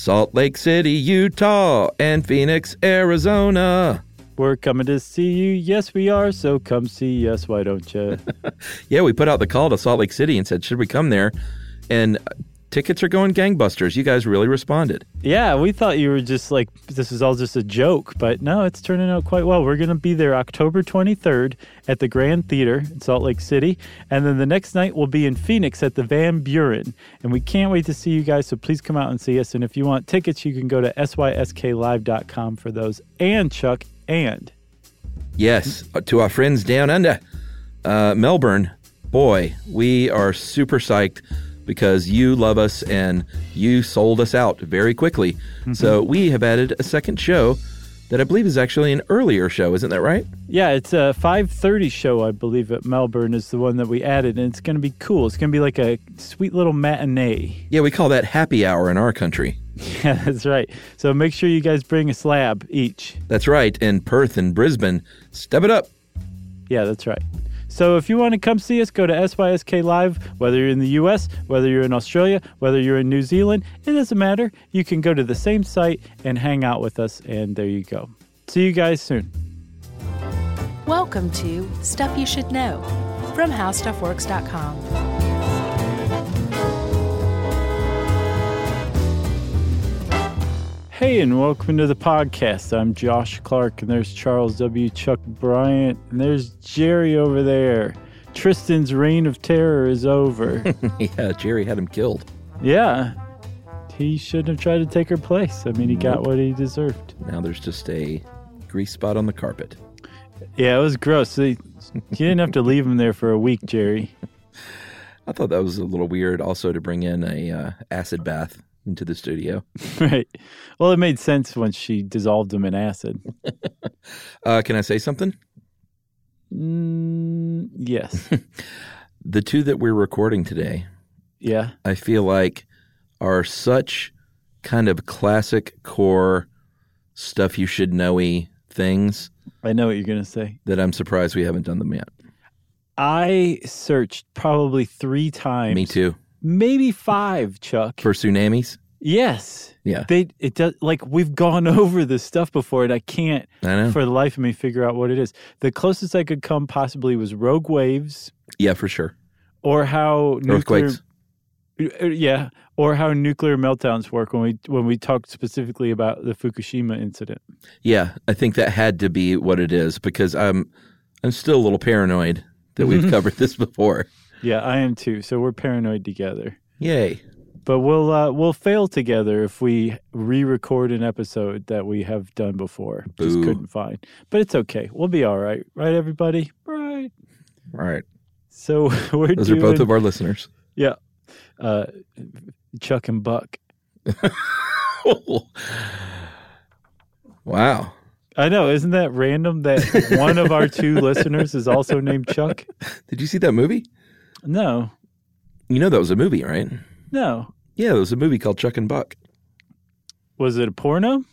Salt Lake City, Utah, and Phoenix, Arizona. We're coming to see you. Yes, we are. So come see us. Why don't you? Yeah, we put out the call to Salt Lake City and said, should we come there? And tickets are going gangbusters. You guys really responded. yeah, we thought you were just like, this is all just a joke, but no, it's turning out quite well. We're going to be there October 23rd at the Grand Theater in Salt Lake City. And then the next night we'll be in Phoenix at the Van Buren. And we can't wait to see you guys. So please come out and see us. And if you want tickets, you can go to sysklive.com for those. And Chuck, and Yes, uh, to our friends down under, uh, Melbourne. Boy, we are super psyched because you love us and you sold us out very quickly. Mm-hmm. So we have added a second show that I believe is actually an earlier show. Isn't that right? Yeah, it's a 5:30 show, I believe, at Melbourne is the one that we added, and it's going to be cool. It's going to be like a sweet little matinee. Yeah, we call that happy hour in our country. Yeah, that's right. So make sure you guys bring a slab each. That's right. In Perth and Brisbane, step it up. Yeah, that's right. So if you want to come see us, go to SYSK Live, whether you're in the US, whether you're in Australia, whether you're in New Zealand, it doesn't matter. You can go to the same site and hang out with us, and there you go. See you guys soon. Welcome to Stuff You Should Know from HowStuffWorks.com. Hey, and welcome to the podcast. I'm Josh Clark, and there's Charles W. Chuck Bryant, and there's Jerry over there. Tristan's reign of terror is over. yeah, Jerry had him killed. yeah, he shouldn't have tried to take her place. I mean, he got what he deserved. Now there's just a grease spot on the carpet. Yeah, it was gross. You you didn't have to leave him there for a week, Jerry. I thought that was a little weird also to bring in a uh, acid bath into the studio. right. Well, it made sense when she dissolved them in acid. Uh, can I say something? Mm, yes. The two that we're recording today, Yeah. I feel like are such kind of classic core stuff you should know-y things I know what you're going to say. that I'm surprised we haven't done them yet. I searched probably three times. Me too. Maybe five, Chuck. For tsunamis? yes. Yeah. They it does like we've gone over this stuff before and I can't I know. for the life of me figure out what it is. The closest I could come possibly was rogue waves yeah, for sure. or how nuclear Earthquakes. Uh, yeah, or how nuclear meltdowns work when we when we talked specifically about the Fukushima incident. Yeah, I think that had to be what it is because I'm I'm still a little paranoid that we've covered this before. Yeah, I am too. So we're paranoid together. Yay. But we'll uh, we'll fail together if we re-record an episode that we have done before. Just Boo. couldn't find. But it's okay. We'll be all right, right, everybody? Right. All right. So we're Those doing, are both of our listeners. yeah, uh, Chuck and Buck. wow. I know, isn't that random that one of our two listeners is also named Chuck? Did you see that movie? No, You know that was a movie, right? no. Yeah, there was a movie called Chuck and Buck. Was it a porno?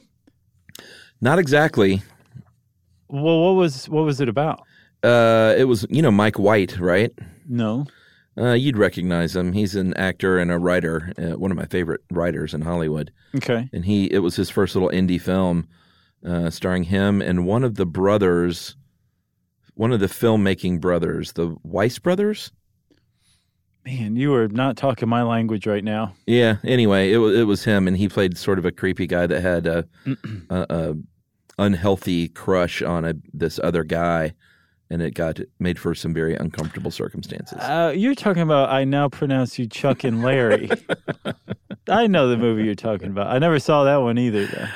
Not exactly. Well, what was what was it about? Uh, it was you know Mike White, right? No. Uh, you'd recognize him. He's an actor and a writer, uh, one of my favorite writers in Hollywood. Okay. And he it was his first little indie film, uh, starring him and one of the brothers, one of the filmmaking brothers, the Weitz brothers. Man, you are not talking my language right now. Yeah. Anyway, it was it was him, and he played sort of a creepy guy that had a, a, a unhealthy crush on a this other guy, and it got made for some very uncomfortable circumstances. Uh, you're talking about I now pronounce you Chuck and Larry. I know the movie you're talking about. I never saw that one either though.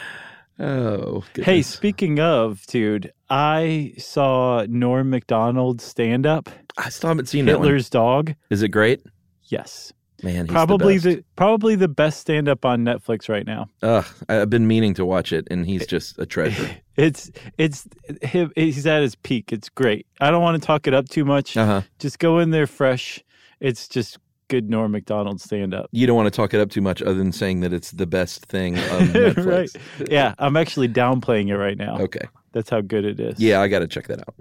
Oh, Hey, speaking of, dude, I saw Norm Macdonald stand up. I still haven't seen. Hitler's dog. Is it great? Yes. Man, he's probably the, the, probably the best stand up on Netflix right now. Ugh, I've been meaning to watch it, and he's just a treasure. It's it's him he's at his peak. It's great. I don't want to talk it up too much. Uh huh. Just go in there fresh. It's just good Norm Macdonald stand up. You don't want to talk it up too much, other than saying that it's the best thing on Netflix. right. Yeah, I'm actually downplaying it right now. Okay. That's how good it is. Yeah, I got to check that out.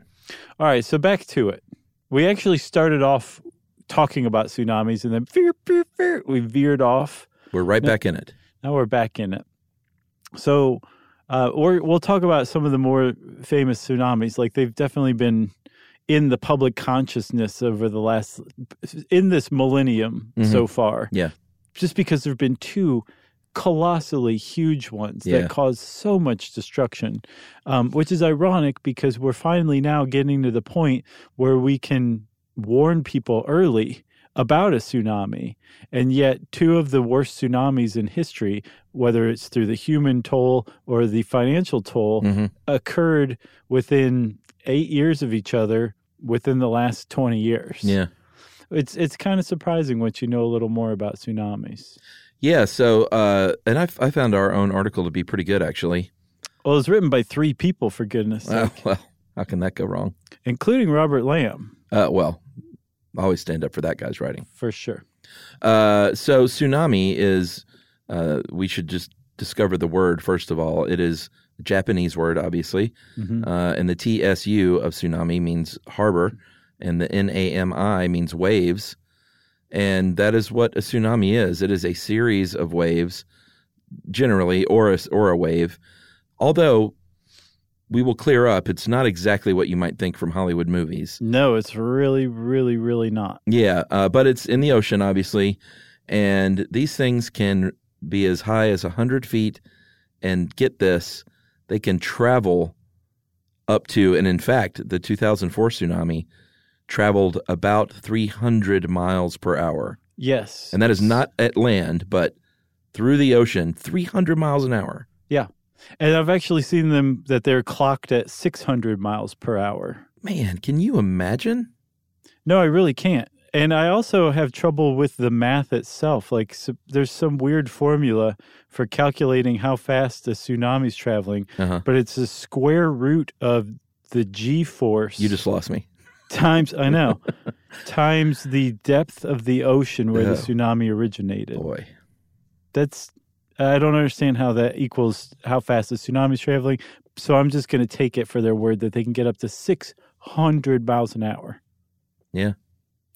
All right, so back to it. We actually started off talking about tsunamis and then we veered off. We're right back in it. Now we're back in it. So, uh, we're, we'll talk about some of the more famous tsunamis. Like they've definitely been in the public consciousness over the last in this millennium so far. Yeah. Just because there've been two colossally huge ones Yeah. that caused so much destruction, um, which is ironic because we're finally now getting to the point where we can warn people early about a tsunami. And yet, two of the worst tsunamis in history, whether it's through the human toll or the financial toll, Mhm. occurred within eight years of each other within the last 20 years. Yeah. It's, it's kind of surprising once you know a little more about tsunamis. Yeah. So, uh, and I, I found our own article to be pretty good, actually. Well, it was written by three people, for goodness sake, Well, how can that go wrong? including Robert Lamb, Uh, well, I always stand up for that guy's writing. for sure. Uh, so tsunami is, uh, we should just discover the word first of all. It is Japanese word, obviously, Mhm. uh, and the TSU of tsunami means harbor, and the NAMI means waves, and that is what a tsunami is. It is a series of waves, generally, or a, or a wave. Although we will clear up, it's not exactly what you might think from Hollywood movies. No, it's really, really, really not. Yeah, uh, but it's in the ocean, obviously, and these things can be as high as hundred feet, and get this, they can travel up to, and in fact, the 2004 tsunami traveled about 300 miles per hour, Yes. and that is not at land, but through the ocean, 300 miles an hour. Yeah. And I've actually seen them that they're clocked at 600 miles per hour. Man, can you imagine? No, I really can't. And I also have trouble with the math itself. Like, so there's some weird formula for calculating how fast a tsunami's traveling, Uh-huh. but it's the square root of the g force You just lost me. times, I know, times the depth of the ocean where Oh. the tsunami originated. Boy. That's, I don't understand how that equals how fast the tsunami's traveling. So I'm just going to take it for their word that they can get up to 600 miles an hour. Yeah.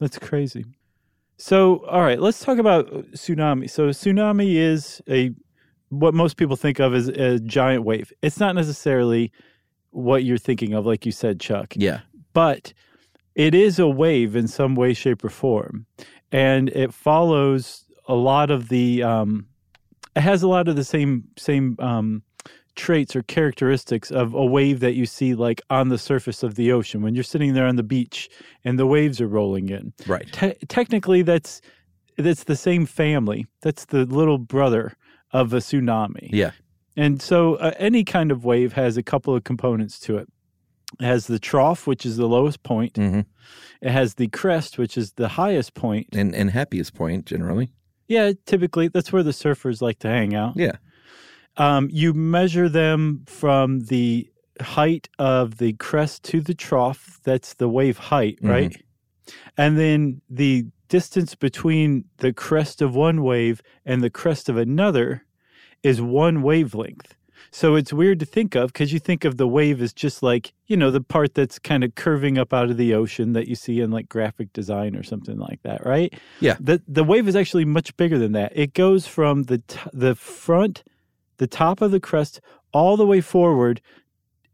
That's crazy. So, all right, let's talk about tsunami. So, tsunami is a what most people think of as a giant wave. It's not necessarily what you're thinking of, like you said, Chuck, Yeah. but it is a wave in some way, shape, or form, and it follows a lot of the. Um, it has a lot of the same same um, traits or characteristics of a wave that you see like on the surface of the ocean when you're sitting there on the beach and the waves are rolling in Right. te- technically that's that's the same family. That's the little brother of a tsunami. Yeah. And so uh, any kind of wave has a couple of components to it. It has the trough, which is the lowest point. hmm It has the crest, which is the highest point. And and happiest point generally. Yeah, typically that's where the surfers like to hang out. Yeah. Um, you measure them from the height of the crest to the trough. That's the wave height, Mhm. right? And then the distance between the crest of one wave and the crest of another is one wavelength. So it's weird to think of because you think of the wave as just like, you know, the part that's kind of curving up out of the ocean that you see in like graphic design or something like that, right? Yeah. The the wave is actually much bigger than that. It goes from the t- the front the top of the crest all the way forward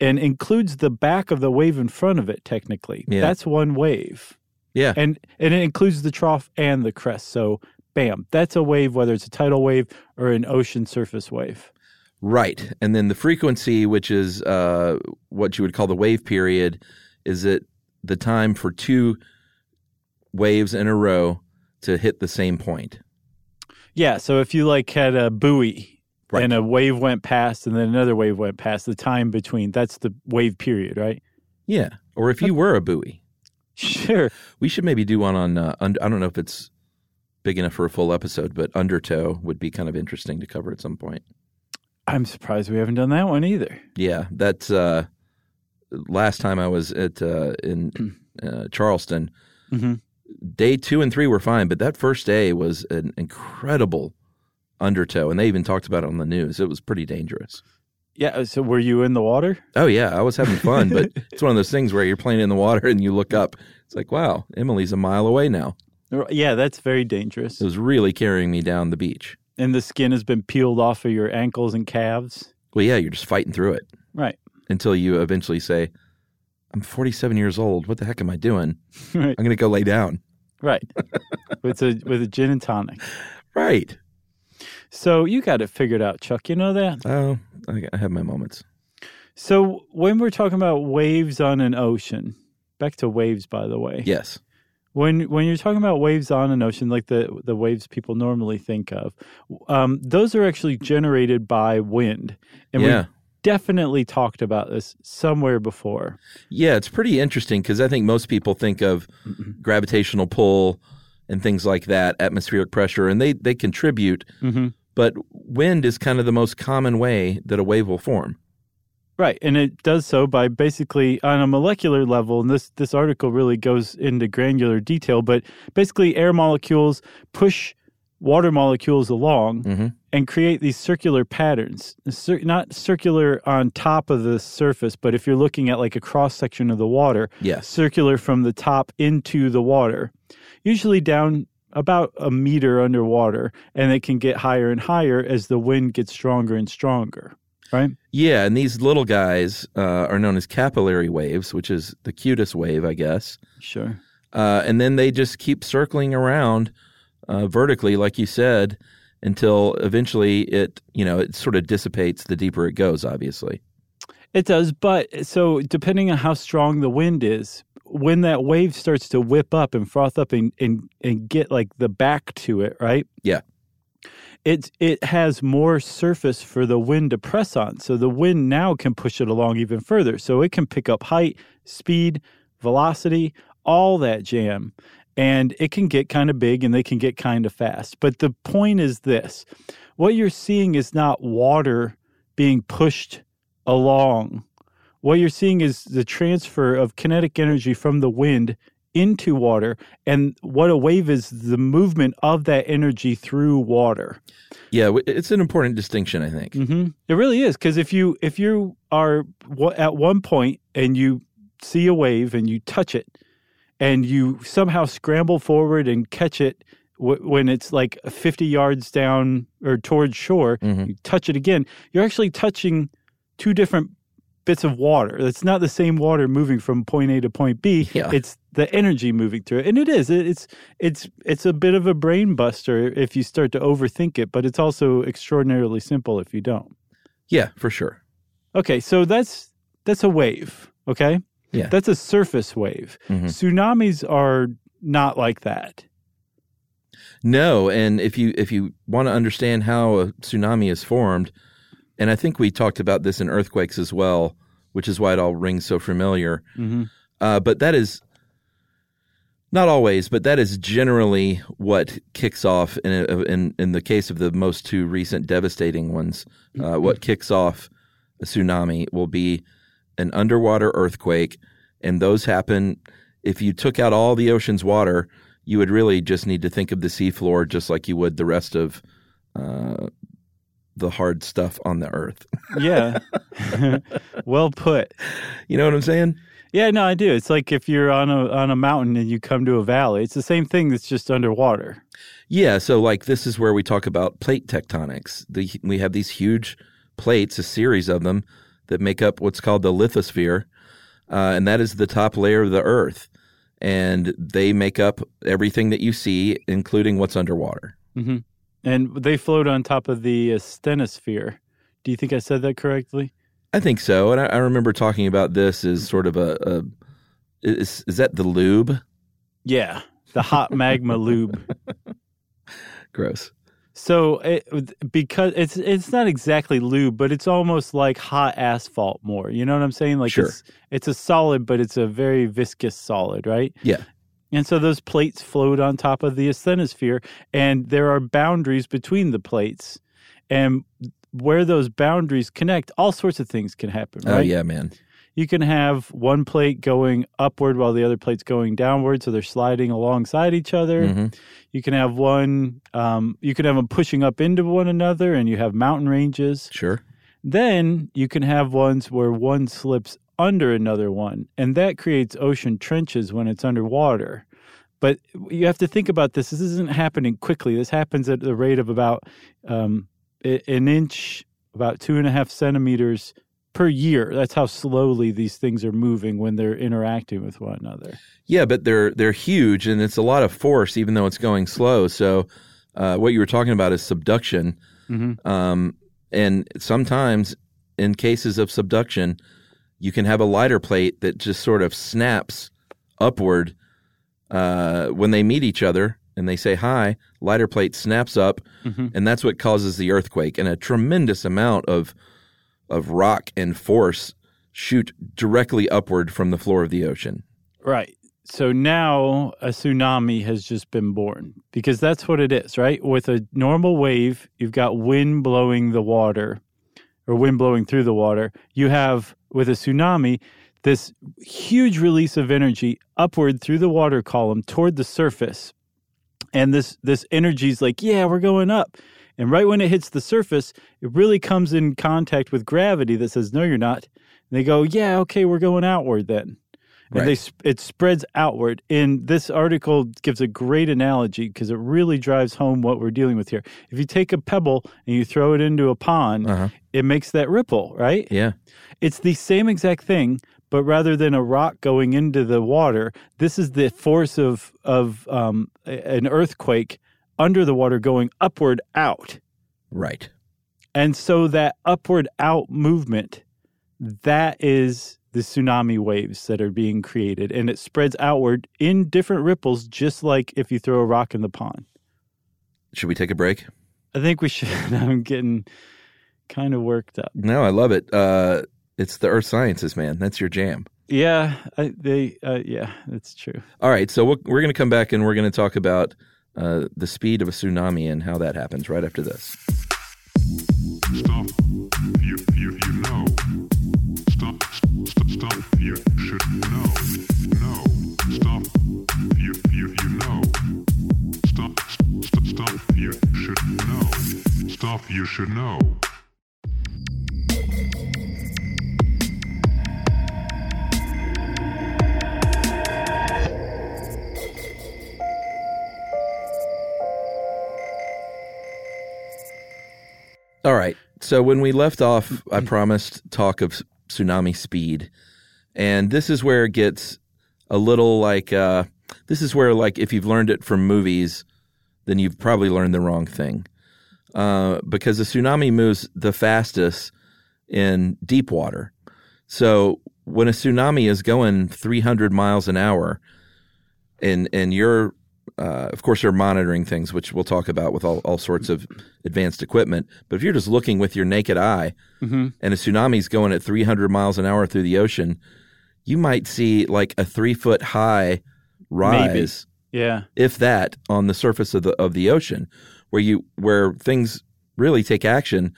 and includes the back of the wave in front of it technically. Yeah. That's one wave. Yeah. And and it includes the trough and the crest. So bam, that's a wave whether it's a tidal wave or an ocean surface wave. Right. And then the frequency, which is uh, what you would call the wave period, is it the time for two waves in a row to hit the same point. Yeah, so if you like had a buoy Right. and a wave went past and then another wave went past, the time between that's the wave period, right? Yeah. Or if you were a buoy, Sure. we should maybe do one on. Uh, und- I don't know if it's big enough for a full episode, but undertow would be kind of interesting to cover at some point. I'm surprised we haven't done that one either. Yeah, that's uh, last time I was at uh, in uh, Charleston. hmm Day two and three were fine, but that first day was an incredible undertow, and they even talked about it on the news. It was pretty dangerous. Yeah, uh, so were you in the water? Oh yeah, I was having fun, but it's one of those things where you're playing in the water and you look up. It's like, wow, Emily's a mile away now. Yeah, that's very dangerous. It was really carrying me down the beach. and the skin has been peeled off of your ankles and calves. Well, yeah, you're just fighting through it Right. until you eventually say, I'm 47 years old. What the heck am I doing? Right. I'm going to go lay down. Right. with a with a gin and tonic. Right. So you got it figured out, Chuck. You know that. Oh, I I have my moments. So when we're talking about waves on an ocean, back to waves, by the way. Yes. When when you're talking about waves on an ocean, like the the waves people normally think of, um, those are actually generated by wind, and yeah. we definitely talked about this somewhere before. Yeah, it's pretty interesting because I think most people think of gravitational pull and things like that, atmospheric pressure, and they, they contribute. Mm-hmm. But wind is kind of the most common way that a wave will form. Right, and it does so by basically on a molecular level. And this this article really goes into granular detail, but basically, air molecules push water molecules along Mhm. and create these circular patterns. Cir- not circular on top of the surface, but if you're looking at like a cross section of the water, Yes. circular from the top into the water, usually down about a meter underwater, and it can get higher and higher as the wind gets stronger and stronger. Right. Yeah, and these little guys uh, are known as capillary waves, which is the cutest wave, I guess. Sure. Uh, and then they just keep circling around uh, vertically, like you said, until eventually it, you know, it sort of dissipates the deeper it goes. Obviously. It does, but so depending on how strong the wind is, when that wave starts to whip up and froth up and and, and get like the back to it, right? Yeah. It it has more surface for the wind to press on. So the wind now can push it along even further. So it can pick up height, speed, velocity, all that jam. And it can get kind of big and they can get kind of fast. But the point is this what you're seeing is not water being pushed along. What you're seeing is the transfer of kinetic energy from the wind into water. And what a wave is the movement of that energy through water. Yeah, it's an important distinction, I think. hmm It really is because if you if you are at one point and you see a wave and you touch it, and you somehow scramble forward and catch it w- when it's like 50 yards down or towards shore, Mhm. you touch it again. You're actually touching two different bits of water. It's not the same water moving from point A to point B. Yeah. It's the energy moving through it, and it is. It's it's it's a bit of a brain buster if you start to overthink it, but it's also extraordinarily simple if you don't. Yeah, for sure. Okay, so that's that's a wave. Okay, Yeah. that's a surface wave. Mhm. Tsunamis are not like that. No, and if you if you want to understand how a tsunami is formed, and I think we talked about this in earthquakes as well, which is why it all rings so familiar. Mm-hmm. Uh, but that is not always, but that is generally what kicks off in a, in in the case of the most two recent devastating ones. Uh, what kicks off a tsunami will be an underwater earthquake, and those happen if you took out all the ocean's water. You would really just need to think of the seafloor just like you would the rest of uh, the hard stuff on the earth. Yeah. well put. you know what I'm saying? Yeah, no, I do. It's like if you're on a on a mountain and you come to a valley. It's the same thing that's just underwater. Yeah, so like this is where we talk about plate tectonics. The, we have these huge plates, a series of them that make up what's called the lithosphere, uh, and that is the top layer of the Earth, and they make up everything that you see, including what's underwater. hmm And they float on top of the stenosphere. Do you think I said that correctly? I think so, and I, I remember talking about this as sort of a, a is is that the lube? Yeah, the hot magma lube. Gross. So it, because it's it's not exactly lube, but it's almost like hot asphalt more. You know what I'm saying? Like Sure. it's it's a solid, but it's a very viscous solid, right? Yeah. And so those plates float on top of the asthenosphere, and there are boundaries between the plates, and where those boundaries connect, all sorts of things can happen. Right? Oh yeah, man. You can have one plate going upward while the other plate's going downward, so they're sliding alongside each other. Mhm. You can have one, um, you can have them pushing up into one another, and you have mountain ranges. Sure. Then you can have ones where one slips under another one, and that creates ocean trenches when it's underwater. But you have to think about this. This isn't happening quickly. This happens at the rate of about um, an inch, about two and a half centimeters per year. That's how slowly these things are moving when they're interacting with one another. Yeah, but they're they're huge, and it's a lot of force, even though it's going slow. So, uh, what you were talking about is subduction, um, and sometimes in cases of subduction, you can have a lighter plate that just sort of snaps upward uh, when they meet each other and they say hi. Lighter plate snaps up, and that's what causes the earthquake. And a tremendous amount of of rock and force shoot directly upward from the floor of the ocean. Right. So now a tsunami has just been born because that's what it is, right? With a normal wave, you've got wind blowing the water or wind blowing through the water. You have, with a tsunami, this huge release of energy upward through the water column toward the surface. And this, this energy is like, yeah, we're going up. And right when it hits the surface, it really comes in contact with gravity that says, no, you're not. And they go, yeah, okay, we're going outward then and Right. they it spreads outward. And this article gives a great analogy because it really drives home what we're dealing with here. If you take a pebble and you throw it into a pond, Uh-huh. it makes that ripple, right? Yeah. It's the same exact thing, but rather than a rock going into the water, this is the force of of um, an earthquake under the water going upward out. Right. And so that upward out movement, that is the tsunami waves that are being created. And it spreads outward in different ripples, just like if you throw a rock in the pond. Should we take a break? I think we should. I'm getting kind of worked up. No, I love it. Uh, it's the earth sciences, man. That's your jam. Yeah, I, they. Uh, yeah, that's true. All right. So we'll, we're going to come back and we're going to talk about uh, the speed of a tsunami and how that happens right after this. Stuff you, you, you know. All right. So when we left off, I mm-hmm. promised talk of tsunami speed, and this is where it gets a little like uh, this is where like if you've learned it from movies, then you've probably learned the wrong thing, uh, because the tsunami moves the fastest in deep water. So when a tsunami is going 300 miles an hour, and and you're uh, of course, they're monitoring things, which we'll talk about with all, all sorts of advanced equipment. But if you're just looking with your naked eye and a tsunami's going at 300 miles an hour through the ocean, you might see like a three foot high rise, Yeah, if that, on the surface of the of the ocean, where you where things really take action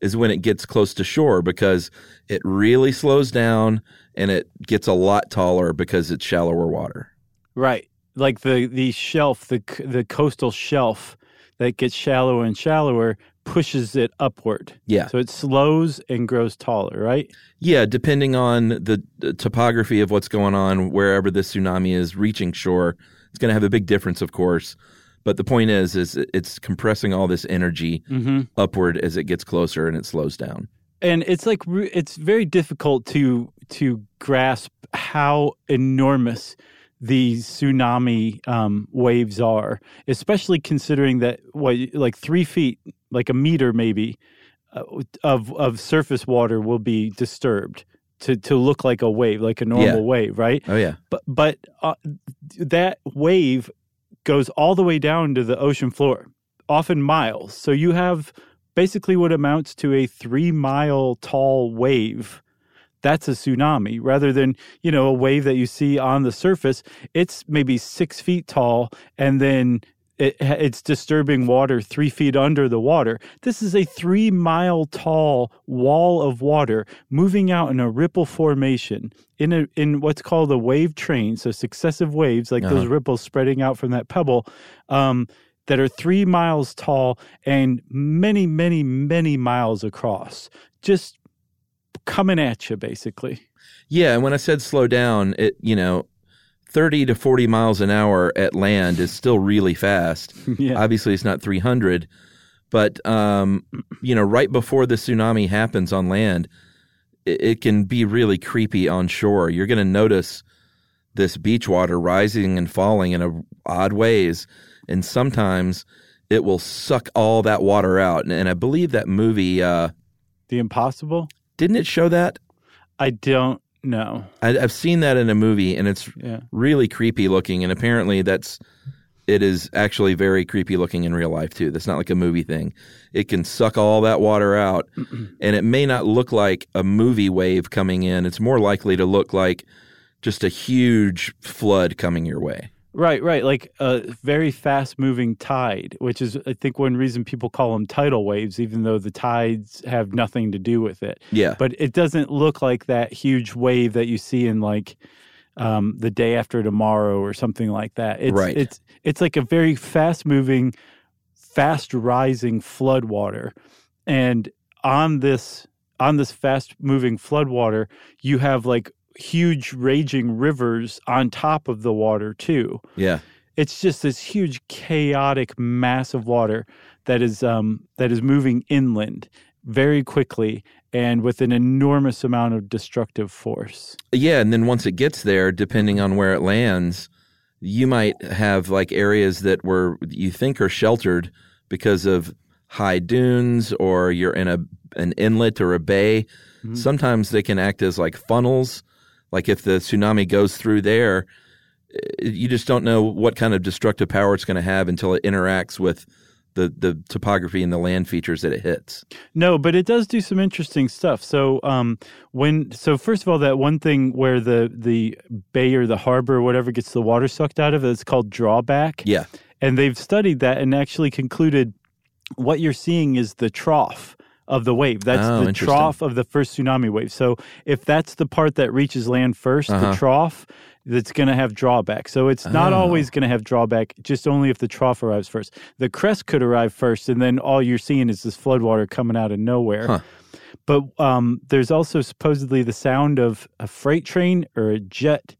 is when it gets close to shore because it really slows down and it gets a lot taller because it's shallower water. right. Like the the shelf, the the coastal shelf that gets shallower and shallower pushes it upward. Yeah. So it slows and grows taller, right? Yeah, depending on the, the topography of what's going on wherever this tsunami is reaching shore, it's going to have a big difference, of course. But the point is, is it's compressing all this energy upward as it gets closer and it slows down. and it's like it's very difficult to to grasp how enormous these tsunami um, waves are, especially considering that what like three feet, like a meter maybe, uh, of of surface water will be disturbed to to look like a wave, like a normal Yeah. wave, right? Oh yeah, But but uh, that wave goes all the way down to the ocean floor, often miles. So you have basically what amounts to a three mile tall wave. That's a tsunami rather than, you know, a wave that you see on the surface. It's maybe six feet tall and then it, it's disturbing water three feet under the water. This is a three mile tall wall of water moving out in a ripple formation in a in what's called a wave train. So successive waves, like those ripples spreading out from that pebble, um, that are three miles tall and many, many, many miles across. Just coming at you, basically. yeah. And when I said slow down, it you know, 30 to 40 miles an hour at land is still really fast. Yeah. Obviously, it's not 300, but um, you know, right before the tsunami happens on land, it, it can be really creepy on shore. You're going to notice this beach water rising and falling in a odd ways, and sometimes it will suck all that water out. And, and I believe that movie uh, The Impossible? didn't it show that? I don't know. I, I've seen that in a movie, and it's Yeah. really creepy looking. And apparently, that's it is actually very creepy looking in real life too. That's not like a movie thing. It can suck all that water out, and it may not look like a movie wave coming in. It's more likely to look like just a huge flood coming your way. Right, right. Like a very fast moving tide, which is, I think, one reason people call them tidal waves, even though the tides have nothing to do with it. Yeah, But it doesn't look like that huge wave that you see in like um, the day after tomorrow or something like that. It's, Right. It's it's like a very fast moving, fast rising flood water, and on this on this fast moving flood water, you have like huge raging rivers on top of the water too yeah, it's just this huge chaotic mass of water that is um, that is moving inland very quickly and with an enormous amount of destructive force. yeah. And then once it gets there, depending on where it lands, you might have like areas that were you think are sheltered because of high dunes or you're in a an inlet or a bay. Sometimes they can act as like funnels. Like if the tsunami goes through there, eh, you just don't know what kind of destructive power it's going to have until it interacts with the the topography and the land features that it hits. No, but it does do some interesting stuff. So um, when so first of all, that one thing where the the bay or the harbor or whatever gets the water sucked out of it, it's called drawback. Yeah. and they've studied that and actually concluded what you're seeing is the trough of the wave. That's Oh, the trough of the first tsunami wave. So if that's the part that reaches land 1st Uh-huh. the trough, that's going to have drawback. So it's not Oh. always going to have drawback, just only if the trough arrives first. The crest could arrive first, and then all you're seeing is this floodwater coming out of nowhere. Huh. But um, there's also supposedly the sound of a freight train or a jet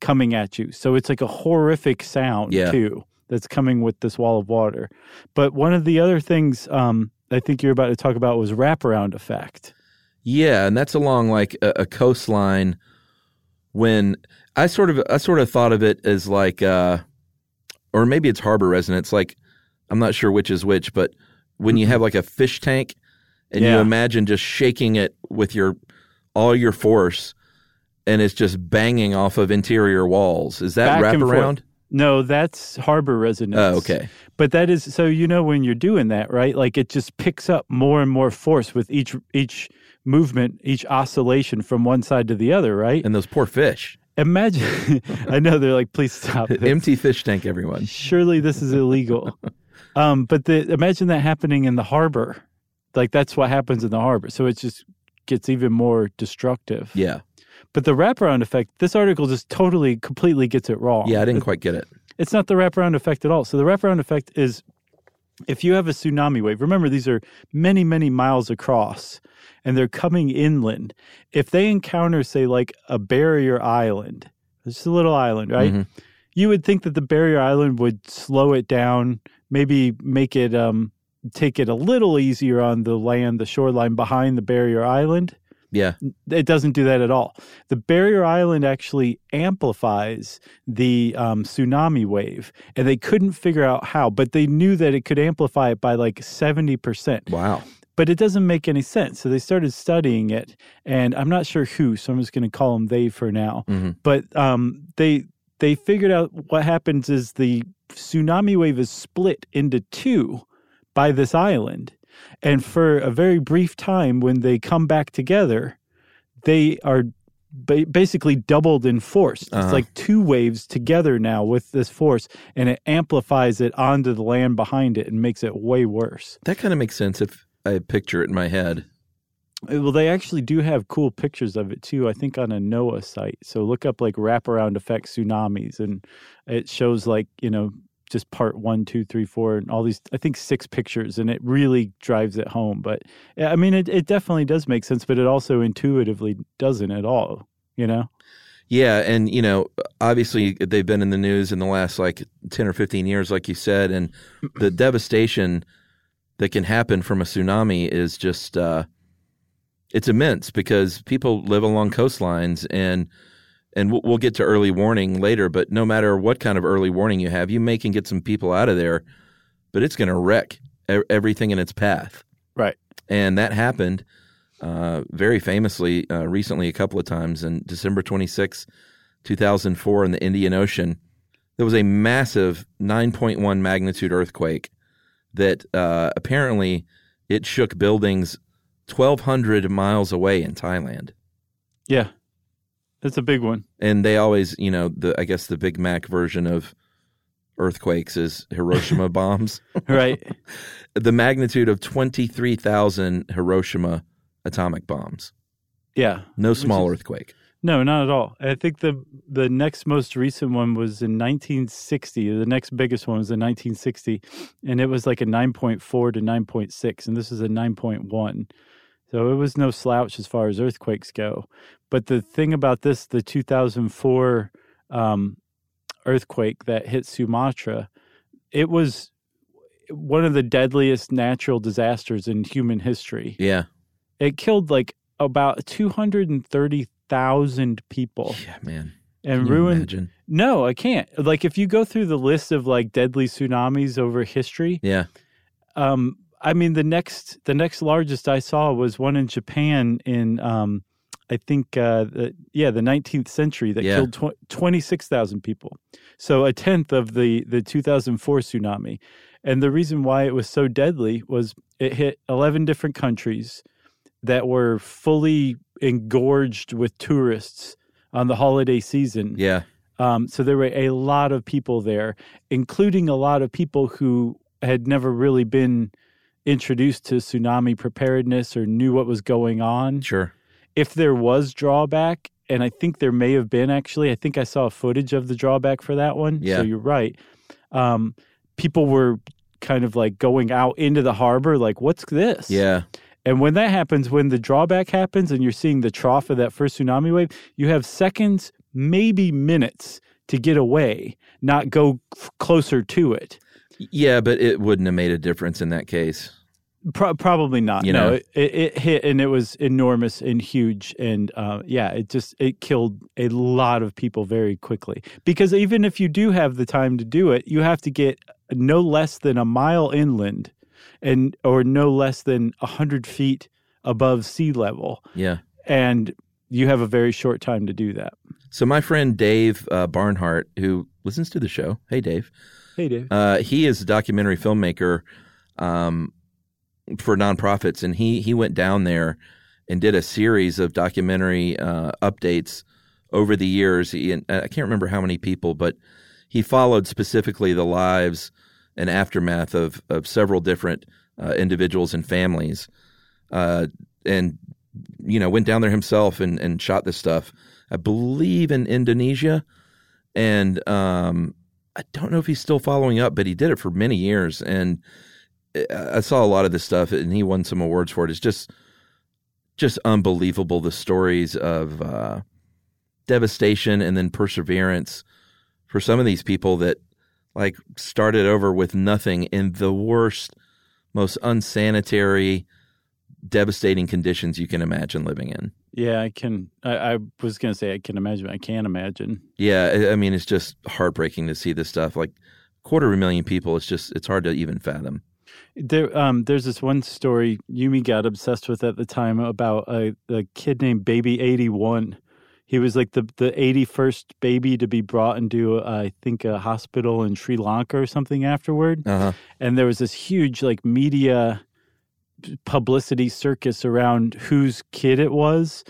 coming at you. So it's like a horrific sound Yeah. too that's coming with this wall of water. But one of the other things um, I think you're about to talk about was wraparound effect. Yeah, and that's along like a, a coastline. When I sort of I sort of thought of it as like, uh, or maybe it's harbor resonance. Like I'm not sure which is which, but when you have like a fish tank, and you imagine just shaking it with your all your force, and it's just banging off of interior walls. Is that Back wraparound? No, that's harbor resonance. Oh, okay. But that is so you know when you're doing that, right? Like it just picks up more and more force with each each movement, each oscillation from one side to the other, right? And those poor fish, Imagine I know they're like, please stop. empty fish tank. Everyone. Surely this is illegal. um, but the, imagine that happening in the harbor. Like that's what happens in the harbor. So it just gets even more destructive. Yeah, But the wraparound effect, this article just totally, completely gets it wrong. yeah. I didn't quite get it. It's not the wraparound effect at all. So the wraparound effect is if you have a tsunami wave, remember these are many, many miles across and they're coming inland. If they encounter, say, like a barrier island, just a little island, right? Mhm. You would think that the barrier island would slow it down, maybe make it um take it a little easier on the land, the shoreline behind the barrier island Yeah. it doesn't do that at all. The barrier island actually amplifies the um, tsunami wave, and they couldn't figure out how, but they knew that it could amplify it by like 70%. Wow. But it doesn't make any sense. So they started studying it, and I'm not sure who, so I'm just going to call them they for now. Mhm. But um, they they figured out what happens is the tsunami wave is split into two by this island. And for a very brief time, when they come back together, they are ba- basically doubled in force. It's Uh-huh. like two waves together now with this force, and it amplifies it onto the land behind it and makes it way worse. That kind of makes sense if I picture it in my head. Uh, Well, they actually do have cool pictures of it too. I think on a NOAA site. So look up like wraparound effect tsunamis, and it shows like you know just part one, two, three, four, and all these. I think six pictures, and it really drives it home. But I mean, it it definitely does make sense, but it also intuitively doesn't at all. You know? Yeah, and you know, obviously they've been in the news in the last like ten or fifteen years, like you said, and the devastation that can happen from a tsunami is just uh, it's immense because people live along coastlines and and we'll, we'll get to early warning later, but no matter what kind of early warning you have, you may can get some people out of there, but it's going to wreck everything in its path. Right. And that happened uh, very famously uh, recently a couple of times. In December 26, 2004, in the Indian Ocean, there was a massive 9.1 magnitude earthquake that uh, apparently it shook buildings 1,200 miles away in Thailand. Yeah. That's a big one. And they always, you know, the I guess the Big Mac version of earthquakes is Hiroshima bombs. Right. the magnitude of 23,000 Hiroshima atomic bombs. Yeah. No small is- earthquake. No, not at all. I think the the next most recent one was in 1960. The next biggest one was in 1960, and it was like a 9.4 to 9.6, and this is a 9.1. So it was no slouch as far as earthquakes go. But the thing about this, the 2004 um, earthquake that hit Sumatra, it was one of the deadliest natural disasters in human history Yeah. it killed like about 230,000 people Yeah, man. and Can ruined imagine? No, I can't. Like if you go through the list of like deadly tsunamis over history, Yeah. um I mean the next the next largest I saw was one in Japan in um I think uh the, yeah, the 19th century that Yeah. killed tw- 26,000 people. So a tenth of the the 2004 tsunami. And the reason why it was so deadly was it hit 11 different countries that were fully engorged with tourists on the holiday season. Yeah. Um, so there were a lot of people there, including a lot of people who had never really been introduced to tsunami preparedness or knew what was going on. Sure. If there was drawback, and I think there may have been actually, I think I saw footage of the drawback for that one. Yeah. So you're right. Um, people were kind of like going out into the harbor, like, what's this? Yeah. And when that happens, when the drawback happens and you're seeing the trough of that first tsunami wave, you have seconds, maybe minutes to get away, not go f- closer to it. Yeah, but it wouldn't have made a difference in that case. Pro- probably not. You no, know. it, it, it hit and it was enormous and huge, and uh, yeah, it just it killed a lot of people very quickly. Because even if you do have the time to do it, you have to get no less than a mile inland, and or no less than a hundred feet above sea level. Yeah. and you have a very short time to do that. So my friend Dave uh, Barnhart, who listens to the show, hey Dave, Hey, Dave. uh, he is a documentary filmmaker um, for nonprofits, and he he went down there and did a series of documentary uh, updates over the years. He, and I can't remember how many people, but he followed specifically the lives and aftermath of of several different uh, individuals and families, uh, and you know went down there himself and and shot this stuff. I believe in Indonesia, and um, I don't know if he's still following up, but he did it for many years, and I I saw a lot of this stuff, and he won some awards for it. It's just, just unbelievable the stories of uh, devastation and then perseverance for some of these people that like started over with nothing in the worst, most unsanitary, devastating conditions you can imagine living in. Yeah, I can. I, I was going to say I can imagine. I can't imagine. Yeah, I- I mean, it's just heartbreaking to see this stuff. Like quarter of a million people. It's just it's hard to even fathom. There, um, there's this one story Yumi got obsessed with at the time about a, a kid named Baby Eighty One. He was like the the eighty first baby to be brought into, uh, I think, a hospital in Sri Lanka or something afterward. Uh huh. and there was this huge like media publicity circus around whose kid it was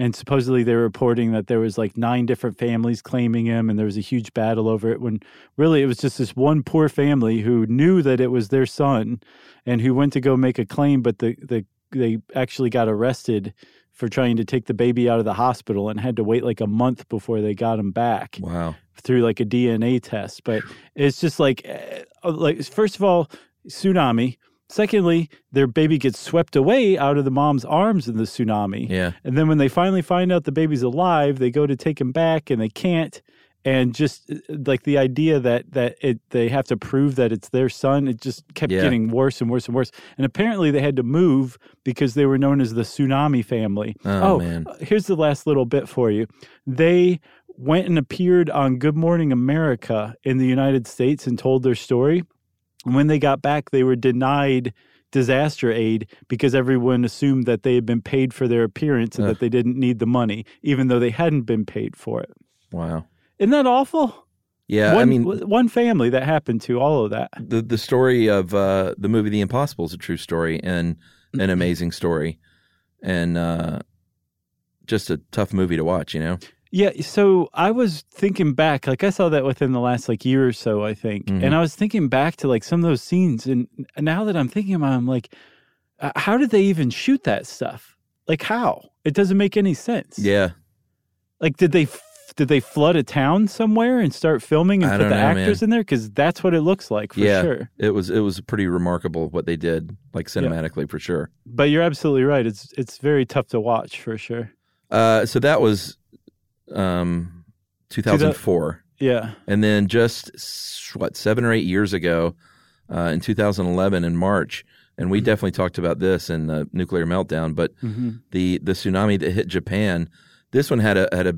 and supposedly they were reporting that there was like nine different families claiming him and there was a huge battle over it when really it was just this one poor family who knew that it was their son and who went to go make a claim but the, the they actually got arrested for trying to take the baby out of the hospital and had to wait like a month before they got him back Wow. through like a DNA test. But it's just like, eh, like first of all, tsunami. Secondly, their baby gets swept away out of the mom's arms in the tsunami. Yeah. And then when they finally find out the baby's alive, they go to take him back and they can't. And just uh, like the idea that that it they have to prove that it's their son, it just kept Yeah. getting worse and worse and worse. And apparently they had to move because they were known as the tsunami family. Oh, man. uh, Here's the last little bit for you. They went and appeared on Good Morning America in the United States and told their story. And when they got back, they were denied disaster aid because everyone assumed that they had been paid for their appearance and Ugh. that they didn't need the money, even though they hadn't been paid for it. Wow. Isn't that awful? Yeah, one, I mean, one family that happened to all of that. the the story of uh, the movie The Impossible is a true story and Mm-hmm. an amazing story, and uh, just a tough movie to watch. You know, Yeah, so I was thinking back, like I saw that within the last like year or so, I think, Mhm. and I was thinking back to like some of those scenes, and now that I'm thinking about, it, I'm like, uh, how did they even shoot that stuff? Like how? It doesn't make any sense. yeah, Like did they f- did they flood a town somewhere and start filming and I put the know, actors man. in there? Because that's what it looks like for yeah. sure. It was it was pretty remarkable what they did, like cinematically for sure. But you're absolutely right. It's it's very tough to watch for sure. Uh, so that was um, 2004. Yeah. And then just what seven or eight years ago, uh, in 2011 in March, and we definitely talked about this in the nuclear meltdown. But hmm the the tsunami that hit Japan, this one had a had a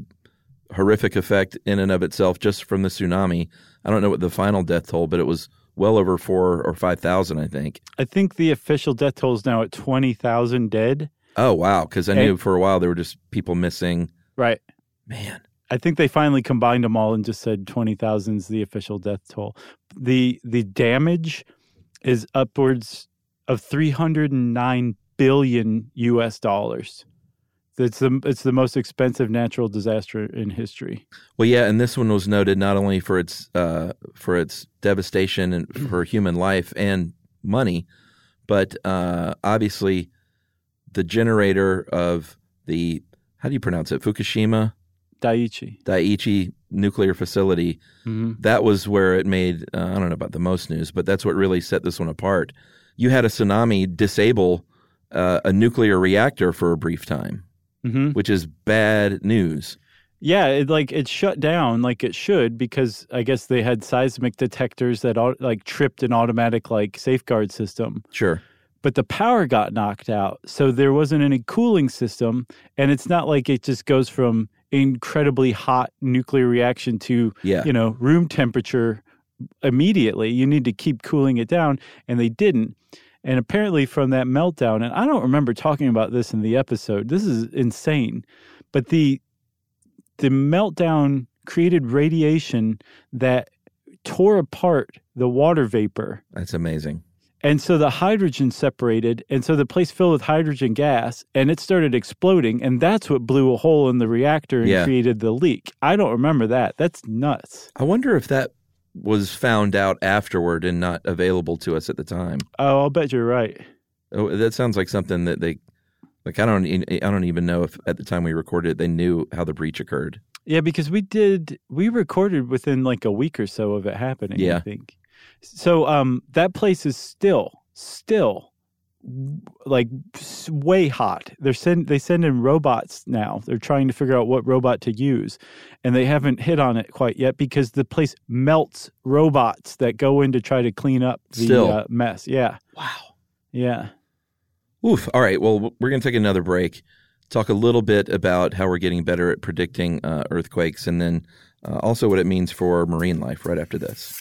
horrific effect in and of itself just from the tsunami. I don't know what the final death toll, but it was well over four or five thousand, I think. I think the official death toll is now at twenty thousand dead. Oh wow! Because I knew And- for a while there were just people missing. Right. Man, I think they finally combined them all and just said twenty thousand is the official death toll. the The damage is upwards of three hundred and nine billion U.S. dollars. It's the it's the most expensive natural disaster in history. Well, yeah, and this one was noted not only for its uh, for its devastation and for human life and money, but uh, obviously the generator of the how do you pronounce it Fukushima Daiichi. Daiichi nuclear facility. hmm That was where it made uh, I don't know about the most news, but that's what really set this one apart. You had a tsunami disable uh, a nuclear reactor for a brief time, hmm which is bad news. Yeah, it like it shut down like it should because I guess they had seismic detectors that like tripped an automatic like safeguard system. Sure. But the power got knocked out, so there wasn't any cooling system, and it's not like it just goes from incredibly hot nuclear reaction to Yeah. you know room temperature immediately. You need to keep cooling it down, and they didn't. And apparently, from that meltdown, and I don't remember talking about this in the episode. This is insane, but the the meltdown created radiation that tore apart the water vapor. That's amazing. And so the hydrogen separated, and so the place filled with hydrogen gas, and it started exploding, and that's what blew a hole in the reactor and Yeah. created the leak. I don't remember that. That's nuts. I wonder if that was found out afterward and not available to us at the time. Oh, I'll bet you're right. Oh, that sounds like something that they like. I don't. I don't even know if at the time we recorded it, they knew how the breach occurred. Yeah, because we did we recorded within like a week or so of it happening. yeah. I think. So um, that place is still still like way hot. They're send they send in robots now. They're trying to figure out what robot to use, and they haven't hit on it quite yet because the place melts robots that go in to try to clean up the Still. uh, mess. Yeah, Wow. yeah. Oof. All right. Well, we're going to take another break. Talk a little bit about how we're getting better at predicting uh, earthquakes, and then uh, also what it means for marine life. Right after this.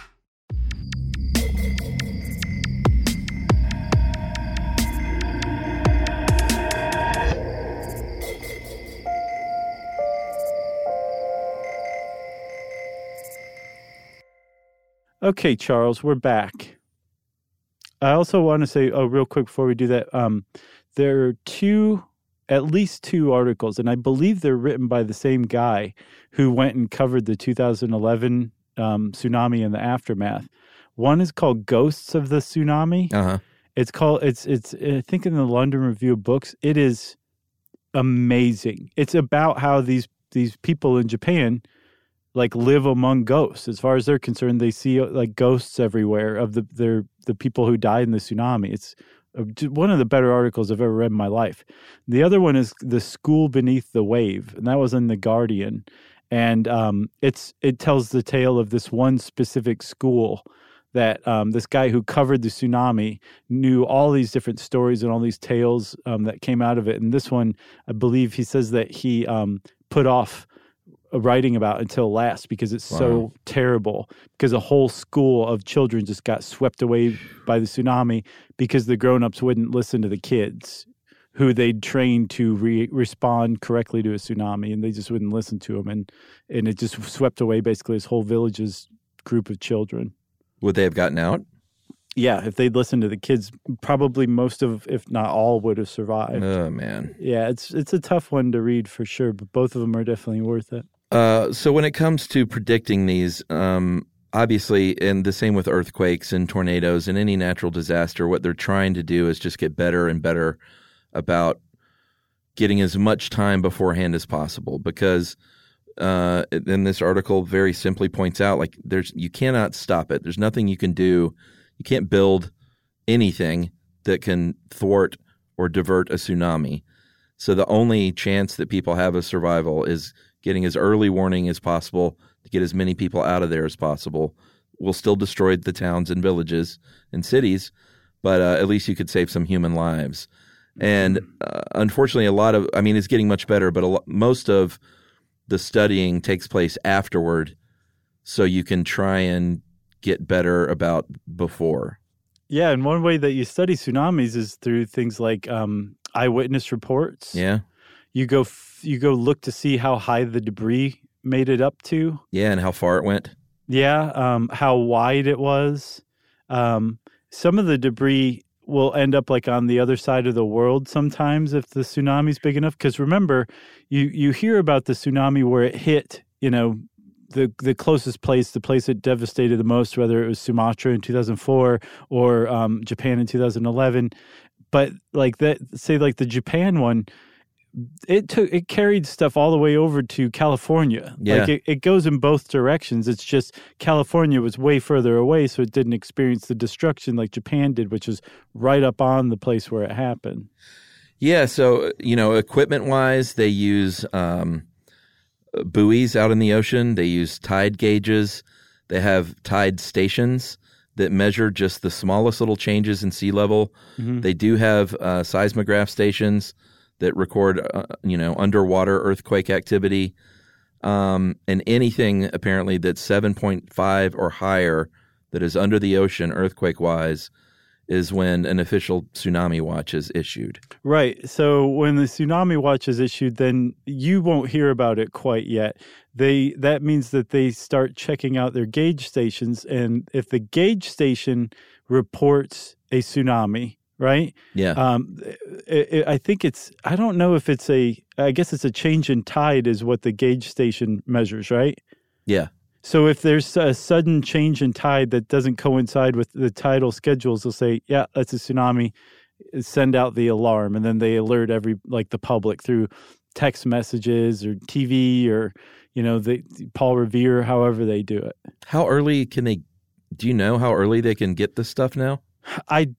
Okay, Charles, we're back. I also want to say, oh, real quick before we do that, um, there are two, at least two articles, and I believe they're written by the same guy who went and covered the 2011 um, tsunami and the aftermath. One is called Ghosts of the Tsunami. Uh huh. It's called it's it's I think in the London Review of Books. It is amazing. It's about how these these people in Japan like live among ghosts. As far as they're concerned, they see like ghosts everywhere of the their the people who died in the tsunami. It's uh, one of the better articles I've ever read in my life. The other one is the school beneath the wave, and that was in the Guardian. And um, it's it tells the tale of this one specific school that um, this guy who covered the tsunami knew all these different stories and all these tales um, that came out of it. And this one, I believe, he says that he um, put off uh, writing about until last because it's so terrible. Because a whole school of children just got swept away by the tsunami because the grown-ups wouldn't listen to the kids who they'd trained to re- respond correctly to a tsunami and they just wouldn't listen to them and and it just swept away basically this whole village's group of children Would they have gotten out? yeah, if they'd listened to the kids, probably most of, if not all, would have survived. Oh man. Yeah, it's it's a tough one to read for sure, but both of them are definitely worth it. Uh, so when it comes to predicting these, um, obviously, and the same with earthquakes and tornadoes and any natural disaster, what they're trying to do is just get better and better about getting as much time beforehand as possible. Because uh, in this article, very simply points out, like there's you cannot stop it. There's nothing you can do. You can't build anything that can thwart or divert a tsunami. So the only chance that people have of survival is getting as early warning as possible to get as many people out of there as possible. We'll still destroy the towns and villages and cities, but uh, at least you could save some human lives. And uh, unfortunately, a lot of, I mean, it's getting much better, but most of the studying takes place afterward. So you can try and get better about before. Yeah, and one way that you study tsunamis is through things like um, eyewitness reports. Yeah. You go f- you go look to see how high the debris made it up to. Yeah. And how far it went. Yeah, um, how wide it was. Um, some of the debris will end up like on the other side of the world sometimes if the tsunami's big enough. Because remember, you you hear about the tsunami where it hit, you know, the the closest place, the place that devastated the most, whether it was Sumatra in 2004 or um, Japan in 2011. But like that, say like the Japan one, it took it carried stuff all the way over to California. Yeah. Like it, it goes in both directions. It's just California was way further away, so it didn't experience the destruction like Japan did, which is right up on the place where it happened. Yeah, so you know, equipment wise, they use um, buoys out in the ocean. They use tide gauges. They have tide stations that measure just the smallest little changes in sea level. They do have uh, seismograph stations that record, uh, you know, underwater earthquake activity, um, and anything apparently that's seven point five or higher that is under the ocean earthquake wise is when an official tsunami watch is issued. Right. So when the tsunami watch is issued, then you won't hear about it quite yet. They that means that they start checking out their gauge stations, and if the gauge station reports a tsunami, right? Yeah. Um, it, it, I think it's. I don't know if it's a. I guess it's a change in tide is what the gauge station measures, right? Yeah. So if there's a sudden change in tide that doesn't coincide with the tidal schedules, they'll say, "Yeah, that's a tsunami." Send out the alarm, and then they alert every like the public through text messages or TV or you know the Paul Revere, however they do it. How early can they? Do you know how early they can get this stuff now? I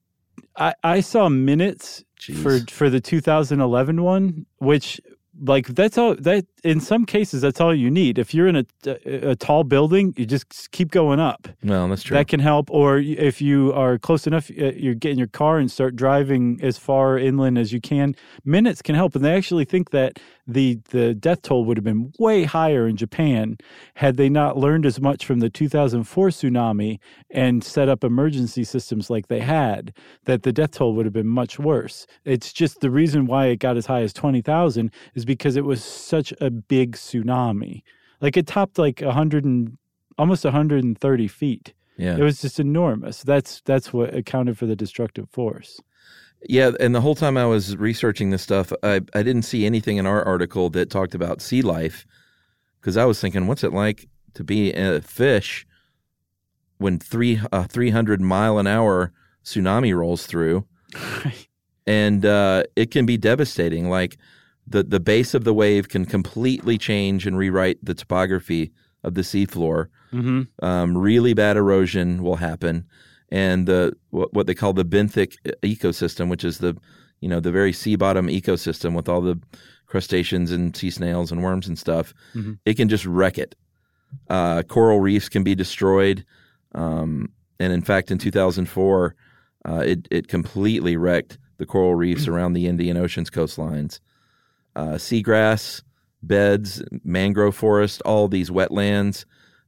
I, I saw minutes Jeez. for for the 2011 one, which like that's all that in some cases that's all you need. If you're in a a, a tall building, you just keep going up. Well, that's true. That can help. Or if you are close enough, you get in your car and start driving as far inland as you can. Minutes can help. And they actually think that the the death toll would have been way higher in Japan had they not learned as much from the 2004 tsunami and set up emergency systems like they had. That the death toll would have been much worse. It's just the reason why it got as high as 20,000 is because it was such a big tsunami. Like it topped like 100 and almost 130 feet. yeah. It was just enormous. That's that's what accounted for the destructive force. yeah. And the whole time I was researching this stuff, I, I didn't see anything in our article that talked about sea life because I was thinking, what's it like to be a fish when three uh, 300 mile an hour tsunami rolls through, and uh, it can be devastating. Like the the base of the wave can completely change and rewrite the topography of the seafloor. hmm Um, really bad erosion will happen, and the what, what they call the benthic ecosystem, which is the you know the very sea bottom ecosystem with all the crustaceans and sea snails and worms and stuff, Mhm. it can just wreck it. Uh, coral reefs can be destroyed, um, and in fact, in 2004, uh, it it completely wrecked the coral reefs around the Indian Ocean's coastlines. Uh, seagrass beds, mangrove forest, all these wetlands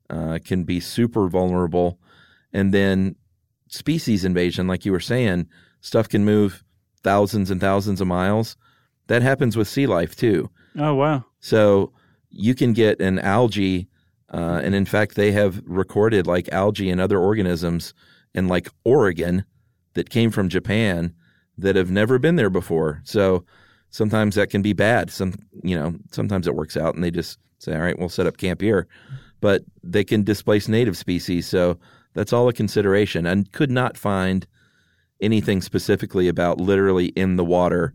uh, can be super vulnerable, and then species invasion, like you were saying, stuff can move thousands and thousands of miles. That happens with sea life too. Oh wow. So you can get an algae, uh, and in fact, they have recorded like algae and other organisms in like Oregon that came from Japan that have never been there before. So sometimes that can be bad. Some, you know, sometimes it works out and they just say, all right, we'll set up camp here. But they can displace native species. So that's all a consideration. And could not find anything specifically about literally in the water,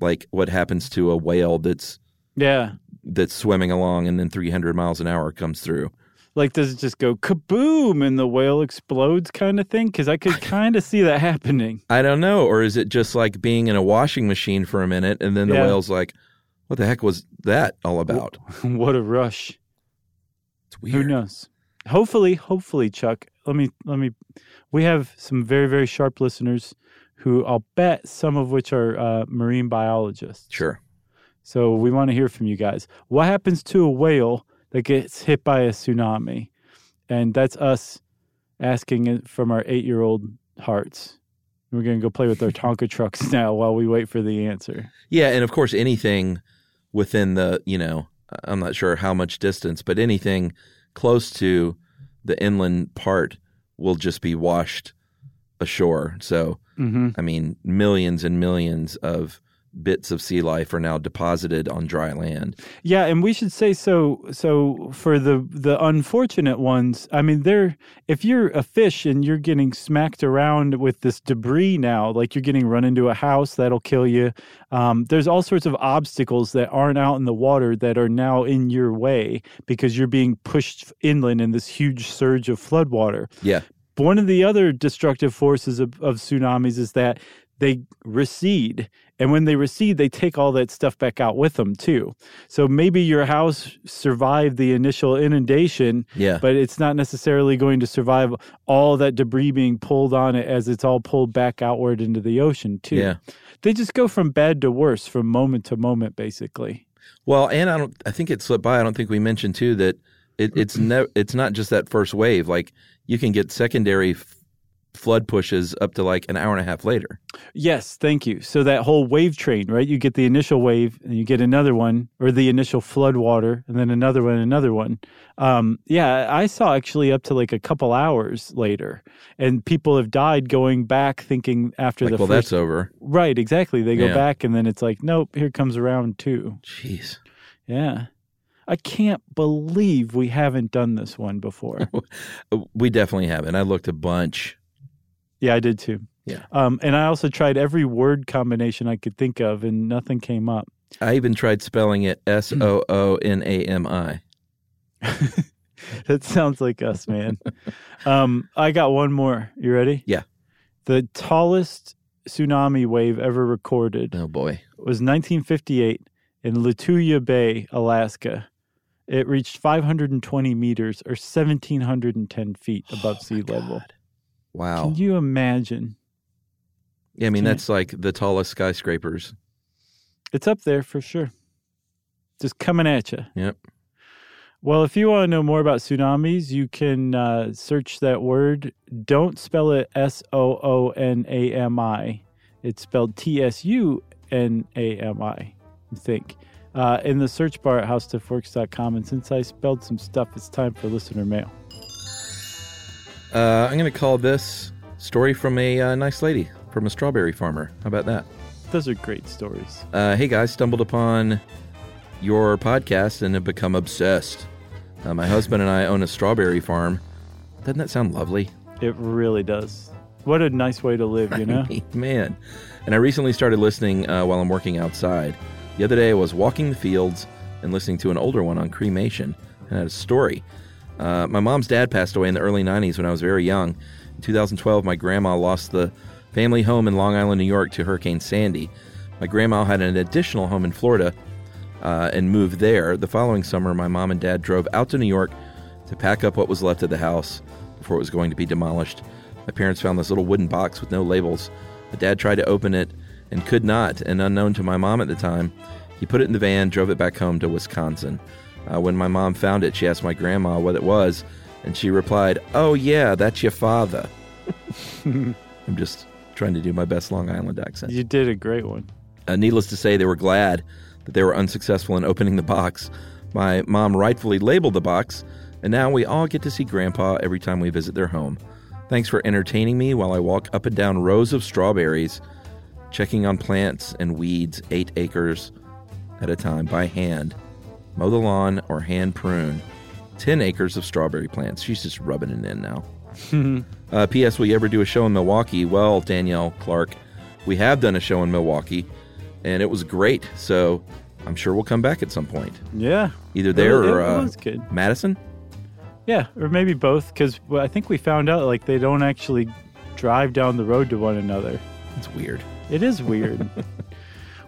like what happens to a whale that's Yeah. that's swimming along and then 300 miles an hour comes through. Like, does it just go kaboom and the whale explodes kind of thing? Because I could kind of see that happening. I don't know. Or is it just like being in a washing machine for a minute and then the Yeah. whale's like, what the heck was that all about? what a rush. It's weird. Who knows? Hopefully, hopefully, Chuck. Let me let me. We have some very very sharp listeners who I'll bet some of which are uh, marine biologists. Sure. So we want to hear from you guys. What happens to a whale that gets hit by a tsunami? And that's us asking it from our eight year old hearts. We're going to go play with our Tonka trucks now while we wait for the answer. Yeah. And of course, anything within the, you know, I'm not sure how much distance, but anything close to the inland part will just be washed ashore. So, hmm I mean, millions and millions of bits of sea life are now deposited on dry land. Yeah, and we should say so. So for the the unfortunate ones, I mean, they're if you're a fish and you're getting smacked around with this debris now, like you're getting run into a house, that'll kill you. Um, there's all sorts of obstacles that aren't out in the water that are now in your way because you're being pushed inland in this huge surge of floodwater. Yeah. One of the other destructive forces of, of tsunamis is that they recede. And when they recede, they take all that stuff back out with them too. So maybe your house survived the initial inundation, Yeah. but it's not necessarily going to survive all that debris being pulled on it as it's all pulled back outward into the ocean too. Yeah. They just go from bad to worse from moment to moment, basically. Well, and I don't. I think it slipped by. I don't think we mentioned too that it, it's no. It's not just that first wave. Like you can get secondary f- flood pushes up to like an hour and a half later. Yes, thank you. So that whole wave train, right? You get the initial wave, and you get another one, or the initial flood water, and then another one, another one. Um, yeah, I saw actually up to like a couple hours later, and people have died going back, thinking after Like, the well, first. that's over. right, exactly. They go Yeah. back, and then it's like, nope, here comes round two. Jeez. Yeah, I can't believe we haven't done this one before. We definitely have, and I looked a bunch. Yeah, I did too. Yeah. Um, and I also tried every word combination I could think of, and nothing came up. I even tried spelling it S O O N A M I. That sounds like us, man. um, I got one more. You ready? Yeah. The tallest tsunami wave ever recorded Oh boy. was 1958 in Lituya Bay, Alaska. It reached 520 meters or 1,710 feet above sea level. Wow. Can you imagine? yeah, I mean Can't- that's like the tallest skyscrapers. It's up there for sure. Just coming at you. Yep. Well, if you want to know more about tsunamis, you can uh, search that word. Don't spell it S O O N A M I. It's spelled T S U N A M I, I think. Uh, in the search bar at howstuffworks.com. And since I spelled some stuff, it's time for listener mail. Uh, I'm going to call this story from a uh, nice lady from a strawberry farmer. How about that? Those are great stories. Uh, hey guys, stumbled upon your podcast and have become obsessed. Uh, my husband and I own a strawberry farm Doesn't that sound lovely? It really does. What a nice way to live, you know? Man. And I recently started listening uh, while I'm working outside. The other day I was walking the fields and listening to an older one on cremation and had a story. Uh, my mom's dad passed away in the early 90s when I was very young. In 2012, my grandma lost the family home in Long Island, New York to Hurricane Sandy. My grandma had an additional home in Florida uh, and moved there. The following summer, my mom and dad drove out to New York to pack up what was left of the house before it was going to be demolished. My parents found this little wooden box with no labels. My dad tried to open it and could not, and unknown to my mom at the time, he put it in the van, drove it back home to Wisconsin. Uh, when my mom found it, she asked my grandma what it was, and she replied, Oh, yeah, that's your father. I'm just trying to do my best Long Island accent. You did a great one. Uh, needless to say, they were glad that they were unsuccessful in opening the box. My mom rightfully labeled the box, and now we all get to see Grandpa every time we visit their home. Thanks for entertaining me while I walk up and down rows of strawberries, checking on plants and weeds eight acres at a time by hand. Mow the lawn or hand prune 10 acres of strawberry plants. She's just rubbing it in now. uh, P.S. Will you ever do a show in Milwaukee? Well, Danielle Clark, we have done a show in Milwaukee, and it was great. So I'm sure we'll come back at some point. Yeah. Either there It- or uh, good. Madison. Yeah, or maybe both, because I think we found out like they don't actually drive down the road to one another. It's weird. It is weird.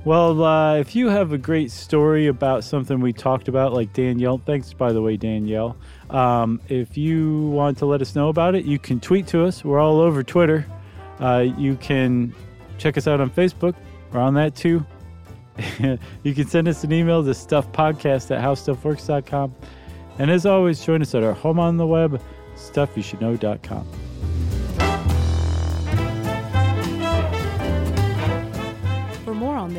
well, uh, if you have a great story about something we talked about, like Danielle, thanks by the way, Danielle. Um, if you want to let us know about it, you can tweet to us. We're all over Twitter. Uh, you can check us out on Facebook. We're on that too. you can send us an email to stuffpodcast at howstuffworks.com. And as always, join us at our home on the web, stuffyoushouldknow.com.